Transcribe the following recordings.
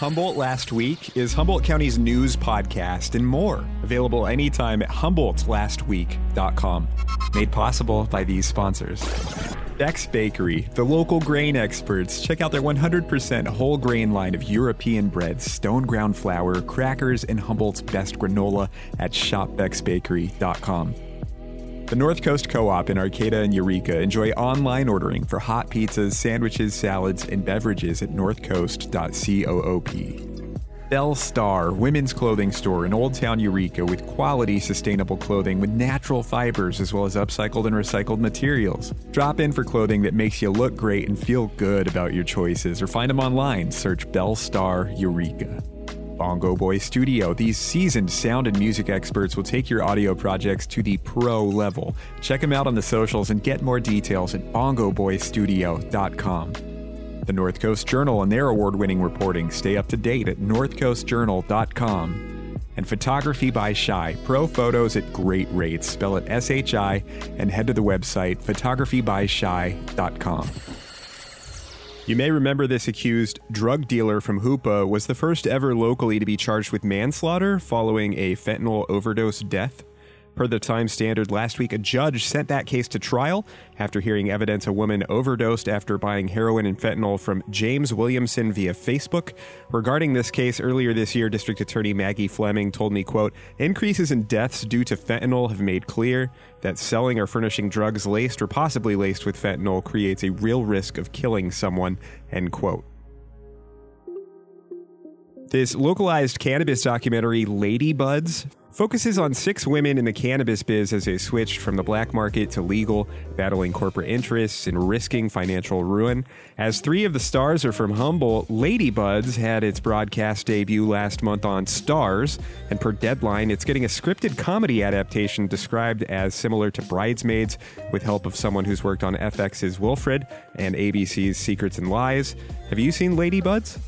Humboldt Last Week is Humboldt County's news podcast and more. Available anytime at humboldtlastweek.com. Made possible by these sponsors. Beck's Bakery, the local grain experts. Check out their 100% whole grain line of European breads, stone ground flour, crackers, and Humboldt's best granola at shopbecksbakery.com. The North Coast Co op in Arcata and Eureka enjoy online ordering for hot pizzas, sandwiches, salads, and beverages at northcoast.coop. Bell Star, women's clothing store in Old Town Eureka with quality sustainable clothing with natural fibers as well as upcycled and recycled materials. Drop in for clothing that makes you look great and feel good about your choices or find them online. Search Bell Star Eureka. Bongo Boy Studio. These seasoned sound and music experts will take your audio projects to the pro level. Check them out on the socials and get more details at bongoboystudio.com. The North Coast Journal and their award winning reporting stay up to date at northcoastjournal.com. And Photography by Shy, pro photos at great rates. Spell it S H I and head to the website photographybyshy.com. You may remember this accused drug dealer from Hoopa was the first ever locally to be charged with manslaughter following a fentanyl overdose death. Per the Times Standard last week, a judge sent that case to trial after hearing evidence a woman overdosed after buying heroin and fentanyl from James Williamson via Facebook. Regarding this case, earlier this year, District Attorney Maggie Fleming told me, quote, increases in deaths due to fentanyl have made clear that selling or furnishing drugs laced or possibly laced with fentanyl creates a real risk of killing someone, end quote. This localized cannabis documentary, Ladybuds, focuses on six women in the cannabis biz as they switched from the black market to legal, battling corporate interests and risking financial ruin. As three of the stars are from Humboldt, Ladybuds had its broadcast debut last month on Starz, and per deadline, it's getting a scripted comedy adaptation described as similar to Bridesmaids, with help of someone who's worked on FX's Wilfred and ABC's Secrets and Lies. Have you seen Ladybuds?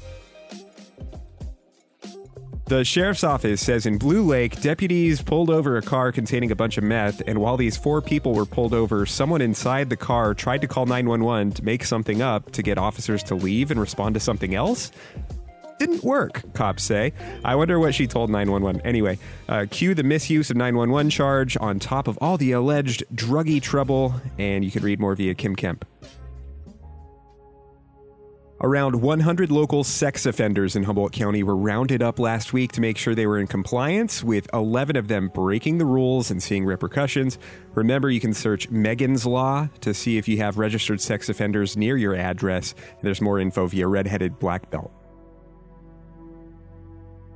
The sheriff's office says in Blue Lake, deputies pulled over a car containing a bunch of meth, and while these four people were pulled over, someone inside the car tried to call 911 to make something up to get officers to leave and respond to something else. Didn't work, cops say. I wonder what she told 911. Anyway, uh, cue the misuse of 911 charge on top of all the alleged druggy trouble, and you can read more via Kym Kemp. Around 100 local sex offenders in Humboldt County were rounded up last week to make sure they were in compliance, with 11 of them breaking the rules and seeing repercussions. Remember, you can search Megan's Law to see if you have registered sex offenders near your address. There's more info via Redheaded Black Belt.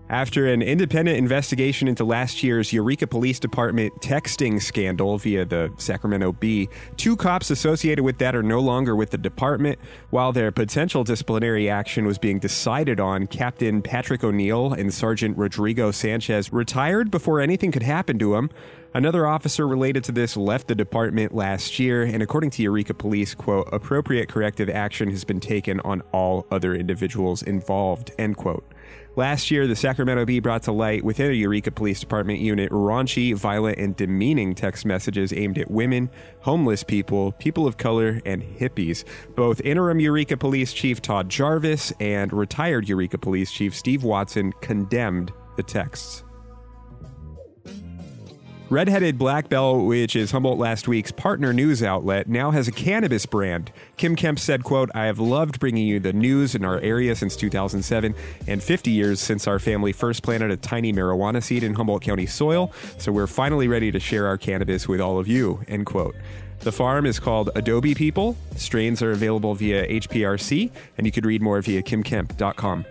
After an independent investigation into last year's Eureka Police Department texting scandal via the Sacramento Bee, two cops associated with that are no longer with the department. While their potential disciplinary action was being decided on, Captain Patrick O'Neill and Sergeant Rodrigo Sanchez retired before anything could happen to them. Another officer related to this left the department last year, and according to Eureka Police, quote, appropriate corrective action has been taken on all other individuals involved, end quote. Last year, the Sacramento Bee brought to light within a Eureka Police Department unit raunchy, violent, and demeaning text messages aimed at women, homeless people, people of color, and hippies. Both interim Eureka Police Chief Todd Jarvis and retired Eureka Police Chief Steve Watson condemned the texts. Redheaded Black Belt, which is Humboldt last week's partner news outlet, now has a cannabis brand. Kym Kemp said, quote, I have loved bringing you the news in our area since 2007 and 50 years since our family first planted a tiny marijuana seed in Humboldt County soil, so we're finally ready to share our cannabis with all of you, end quote. The farm is called Adobe People. Strains are available via HPRC, and you could read more via kymkemp.com.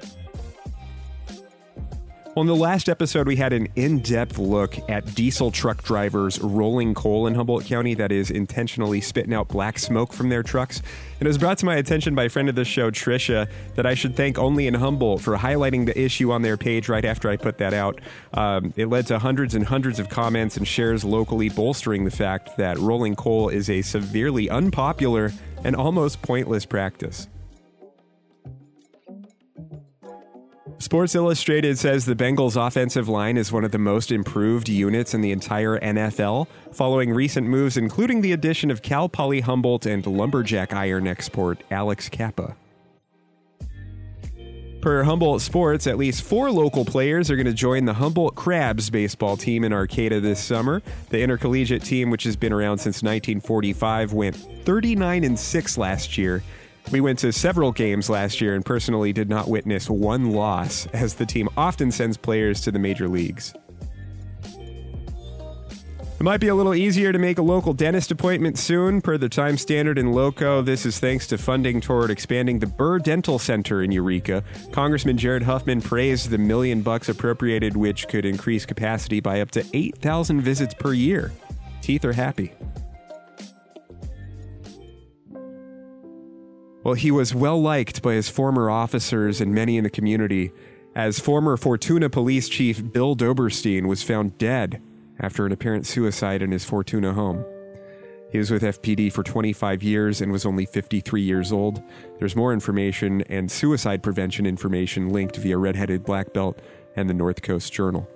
In the last episode, we had an in depth look at diesel truck drivers rolling coal in Humboldt County that is intentionally spitting out black smoke from their trucks. And it was brought to my attention by a friend of the show, Trisha, that I should thank Only in Humboldt for highlighting the issue on their page right after I put that out. Um, it led to hundreds and hundreds of comments and shares locally, bolstering the fact that rolling coal is a severely unpopular and almost pointless practice. Sports Illustrated says the Bengals' offensive line is one of the most improved units in the entire NFL, following recent moves, including the addition of Cal Poly Humboldt and Lumberjack Iron export Alex Cappa. Per Humboldt Sports, at least four local players are going to join the Humboldt Crabs baseball team in Arcata this summer. The intercollegiate team, which has been around since 1945, went 39 and 6 last year. We went to several games last year and personally did not witness one loss, as the team often sends players to the major leagues. It might be a little easier to make a local dentist appointment soon, per the time standard in Loco. This is thanks to funding toward expanding the Burre Dental Center in Eureka. Congressman Jared Huffman praised the million bucks appropriated, which could increase capacity by up to 8,000 visits per year. Teeth are happy. Well, he was well liked by his former officers and many in the community, as former Fortuna Police Chief Bill Doberstein was found dead after an apparent suicide in his Fortuna home. He was with FPD for 25 years and was only 53 years old. There's more information and suicide prevention information linked via Redheaded Black Belt and the North Coast Journal.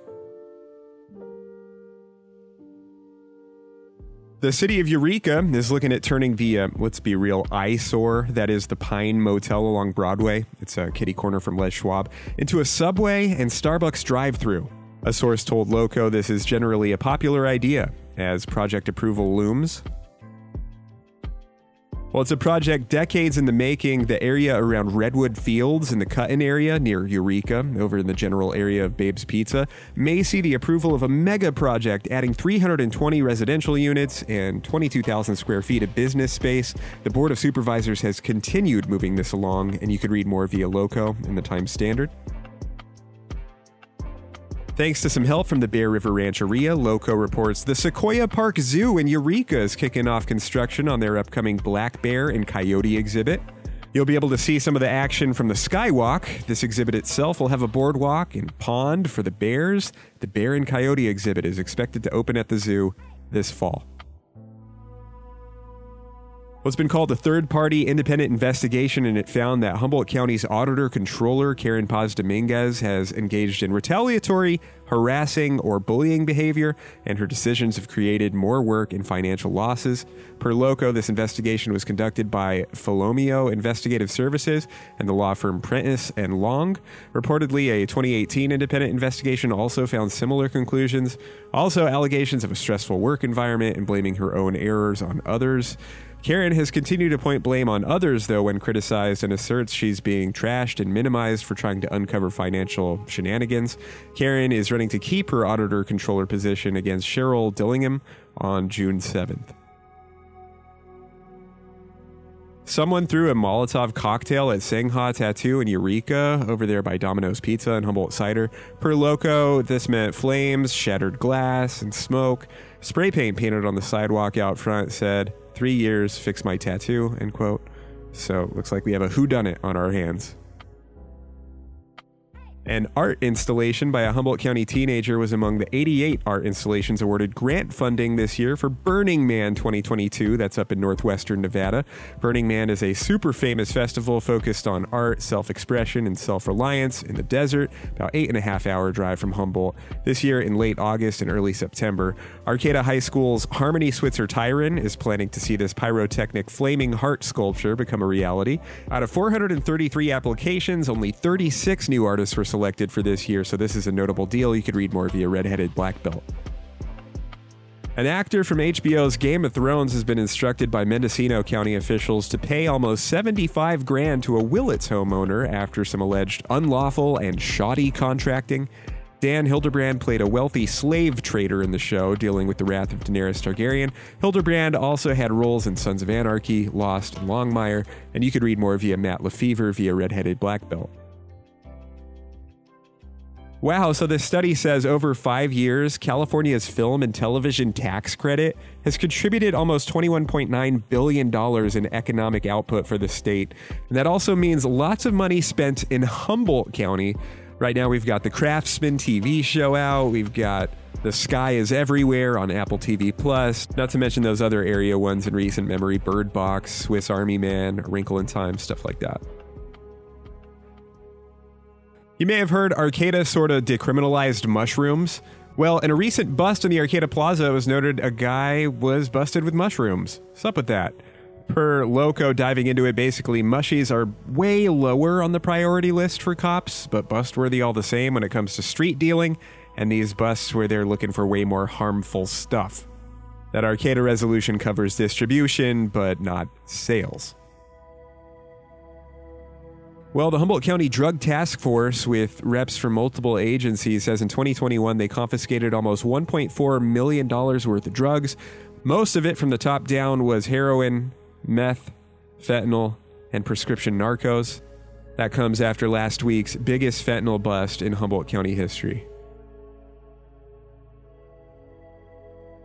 The city of Eureka is looking at turning the, uh, let's be real, eyesore that is the Pine Motel along Broadway. It's a kitty corner from Les Schwab, into a subway and Starbucks drive through. A source told Loco this is generally a popular idea as project approval looms. Well, it's a project decades in the making. The area around Redwood Fields in the Cutten area near Eureka, over in the general area of Babe's Pizza, may see the approval of a mega project adding 320 residential units and 22,000 square feet of business space. The Board of Supervisors has continued moving this along, and you could read more via Loco in the Times Standard. Thanks to some help from the Bear River Rancheria, Loco reports the Sequoia Park Zoo in Eureka is kicking off construction on their upcoming black bear and coyote exhibit. You'll be able to see some of the action from the Skywalk. This exhibit itself will have a boardwalk and pond for the bears. The bear and coyote exhibit is expected to open at the zoo this fall. It's been called a third party independent investigation, and it found that Humboldt County's auditor controller, Karen Paz Dominguez, has engaged in retaliatory, harassing, or bullying behavior, and her decisions have created more work and financial losses. Per Loco, this investigation was conducted by Philomio Investigative Services and the law firm Prentice and Long. Reportedly, a 2018 independent investigation also found similar conclusions. Also, allegations of a stressful work environment and blaming her own errors on others. Karen has continued to point blame on others, though, when criticized and asserts she's being trashed and minimized for trying to uncover financial shenanigans. Karen is running to keep her auditor controller position against Cheryl Dillingham on June 7th. Someone threw a Molotov cocktail at Sangha Tattoo in Eureka over there by Domino's Pizza and Humboldt Cider. Per Loco, this meant flames, shattered glass, and smoke. Spray paint painted on the sidewalk out front said, Three years, fix my tattoo, end quote. So looks like we have a whodunit on our hands. An art installation by a Humboldt County teenager was among the 88 art installations awarded grant funding this year for Burning Man 2022. That's up in northwestern Nevada. Burning Man is a super famous festival focused on art, self expression, and self reliance in the desert, about eight and a half hour drive from Humboldt. This year in late August and early September, Arcata High School's Harmony Switzer Tyron is planning to see this pyrotechnic flaming heart sculpture become a reality. Out of 433 applications, only 36 new artists were selected selected for this year, so this is a notable deal. You could read more via Redheaded Black Belt. An actor from HBO's Game of Thrones has been instructed by Mendocino County officials to pay almost 75 grand to a Willits homeowner after some alleged unlawful and shoddy contracting. Dan Hildebrand played a wealthy slave trader in the show, dealing with the wrath of Daenerys Targaryen. Hildebrand also had roles in Sons of Anarchy, Lost, and Longmire, and you could read more via Matt LaFever via Redheaded Black Belt. Wow, so this study says over five years, California's film and television tax credit has contributed almost $21.9 billion in economic output for the state. And that also means lots of money spent in Humboldt County. Right now, we've got the Craftsman TV show out, we've got The Sky is Everywhere on Apple TV Plus, not to mention those other area ones in recent memory Bird Box, Swiss Army Man, Wrinkle in Time, stuff like that. You may have heard Arcata sort of decriminalized mushrooms. Well, in a recent bust in the Arcata Plaza, it was noted a guy was busted with mushrooms. What's up with that? Per Loco diving into it, basically, mushies are way lower on the priority list for cops, but bustworthy all the same when it comes to street dealing, and these busts where they're looking for way more harmful stuff. That Arcata resolution covers distribution, but not sales. Well, the Humboldt County Drug Task Force, with reps from multiple agencies, says in 2021 they confiscated almost $1.4 million worth of drugs. Most of it from the top down was heroin, meth, fentanyl, and prescription narcos. That comes after last week's biggest fentanyl bust in Humboldt County history.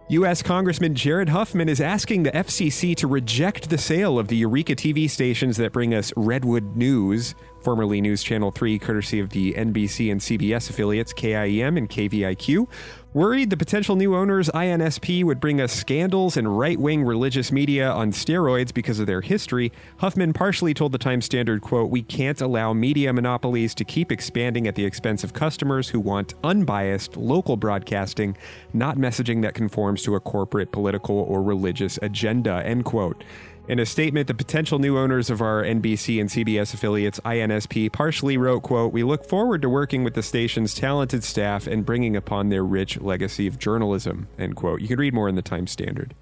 U.S. Congressman Jared Huffman is asking the FCC to reject the sale of the Eureka TV stations that bring us Redwood News, formerly News Channel 3, courtesy of the NBC and CBS affiliates KIEM and KVIQ. Worried the potential new owners, INSP, would bring us scandals and right wing religious media on steroids because of their history, Huffman partially told the Times Standard, quote, We can't allow media monopolies to keep expanding at the expense of customers who want unbiased local broadcasting, not messaging that conforms to a corporate, political, or religious agenda, end quote. In a statement, the potential new owners of our NBC and CBS affiliates, INSP, partially wrote, quote, We look forward to working with the station's talented staff and bringing upon their rich legacy of journalism, end quote. You can read more in the Times Standard.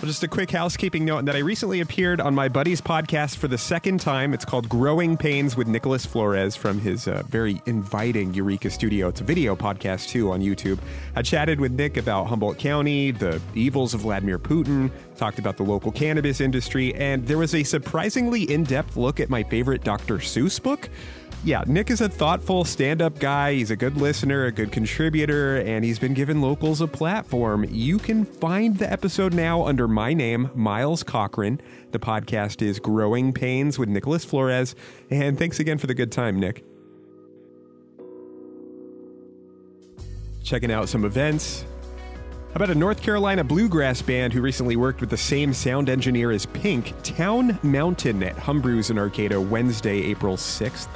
Well, just a quick housekeeping note that I recently appeared on my buddy's podcast for the second time. It's called Growing Pains with Nicholas Flores from his uh, very inviting Eureka studio. It's a video podcast too on YouTube. I chatted with Nick about Humboldt County, the evils of Vladimir Putin, talked about the local cannabis industry, and there was a surprisingly in depth look at my favorite Dr. Seuss book yeah, Nick is a thoughtful stand up guy. He's a good listener, a good contributor, and he's been giving locals a platform. You can find the episode now under my name, Myles Cochran. The podcast is Growing Pains with Nicholas Flores. And thanks again for the good time, Nick. Checking out some events. How about a North Carolina bluegrass band who recently worked with the same sound engineer as Pink, Town Mountain at Humbrew's in Arcata, Wednesday, April 6th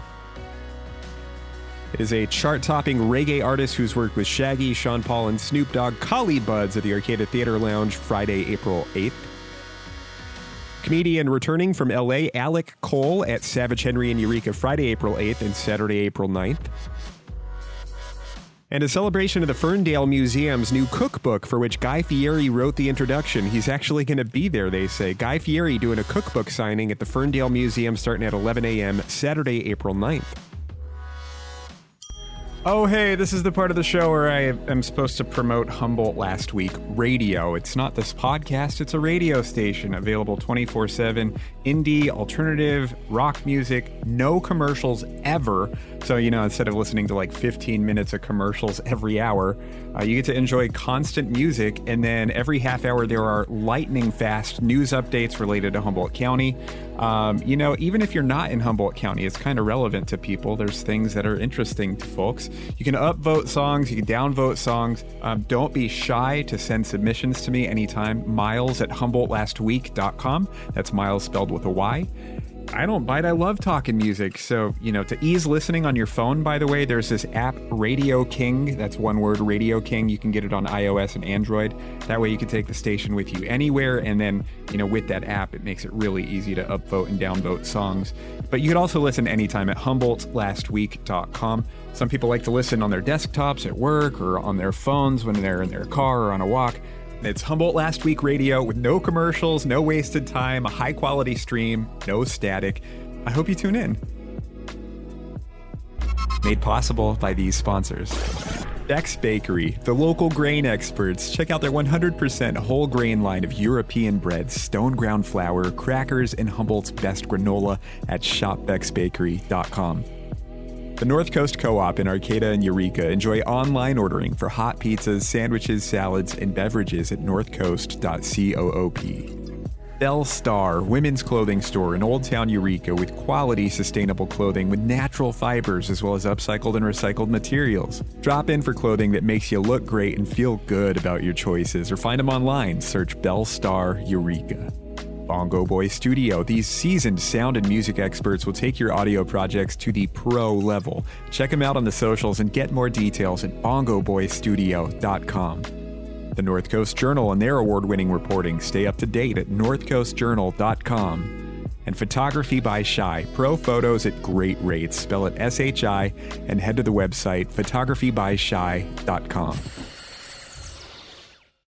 is a chart topping reggae artist who's worked with Shaggy, Sean Paul, and Snoop Dogg, Collie Buddz at the Arcata Theater Lounge Friday, April 8th. Comedian returning from LA, Alec Cole at Savage Henry in Eureka Friday, April 8th and Saturday, April 9th. And a celebration of the Ferndale Museum's new cookbook, for which Guy Fieri wrote the introduction. He's actually going to be there, they say. Guy Fieri doing a cookbook signing at the Ferndale Museum starting at 11 a.m. Saturday, April 9th. Oh, hey, this is the part of the show where I am supposed to promote Humboldt Last Week Radio. It's not this podcast, it's a radio station available 24 7, indie, alternative, rock music, no commercials ever. So, you know, instead of listening to like 15 minutes of commercials every hour, uh, you get to enjoy constant music. And then every half hour, there are lightning fast news updates related to Humboldt County. Um, you know, even if you're not in Humboldt County, it's kind of relevant to people. There's things that are interesting to folks. You can upvote songs, you can downvote songs. Um, don't be shy to send submissions to me anytime. Myles at HumboldtLastWeek.com. That's Myles spelled with a Y. I don't bite. I love talking music. So, you know, to ease listening on your phone, by the way, there's this app, Radio King. That's one word, Radio King. You can get it on iOS and Android. That way you can take the station with you anywhere. And then, you know, with that app, it makes it really easy to upvote and downvote songs. But you can also listen anytime at HumboldtLastWeek.com. Some people like to listen on their desktops at work or on their phones when they're in their car or on a walk. It's Humboldt Last Week Radio with no commercials, no wasted time, a high quality stream, no static. I hope you tune in. Made possible by these sponsors. Beck's Bakery, the local grain experts. Check out their 100% whole grain line of European breads, stone ground flour, crackers, and Humboldt's best granola at shopbecksbakery.com. The North Coast Co op in Arcata and Eureka enjoy online ordering for hot pizzas, sandwiches, salads, and beverages at northcoast.coop. Bell Star, women's clothing store in Old Town Eureka with quality sustainable clothing with natural fibers as well as upcycled and recycled materials. Drop in for clothing that makes you look great and feel good about your choices or find them online. Search Bell Star Eureka. Bongo Boy Studio. These seasoned sound and music experts will take your audio projects to the pro level. Check them out on the socials and get more details at bongoboystudio.com. The North Coast Journal and their award winning reporting. Stay up to date at northcoastjournal.com. And Photography by Shy, pro photos at great rates. Spell it S H I and head to the website photographybyshy.com.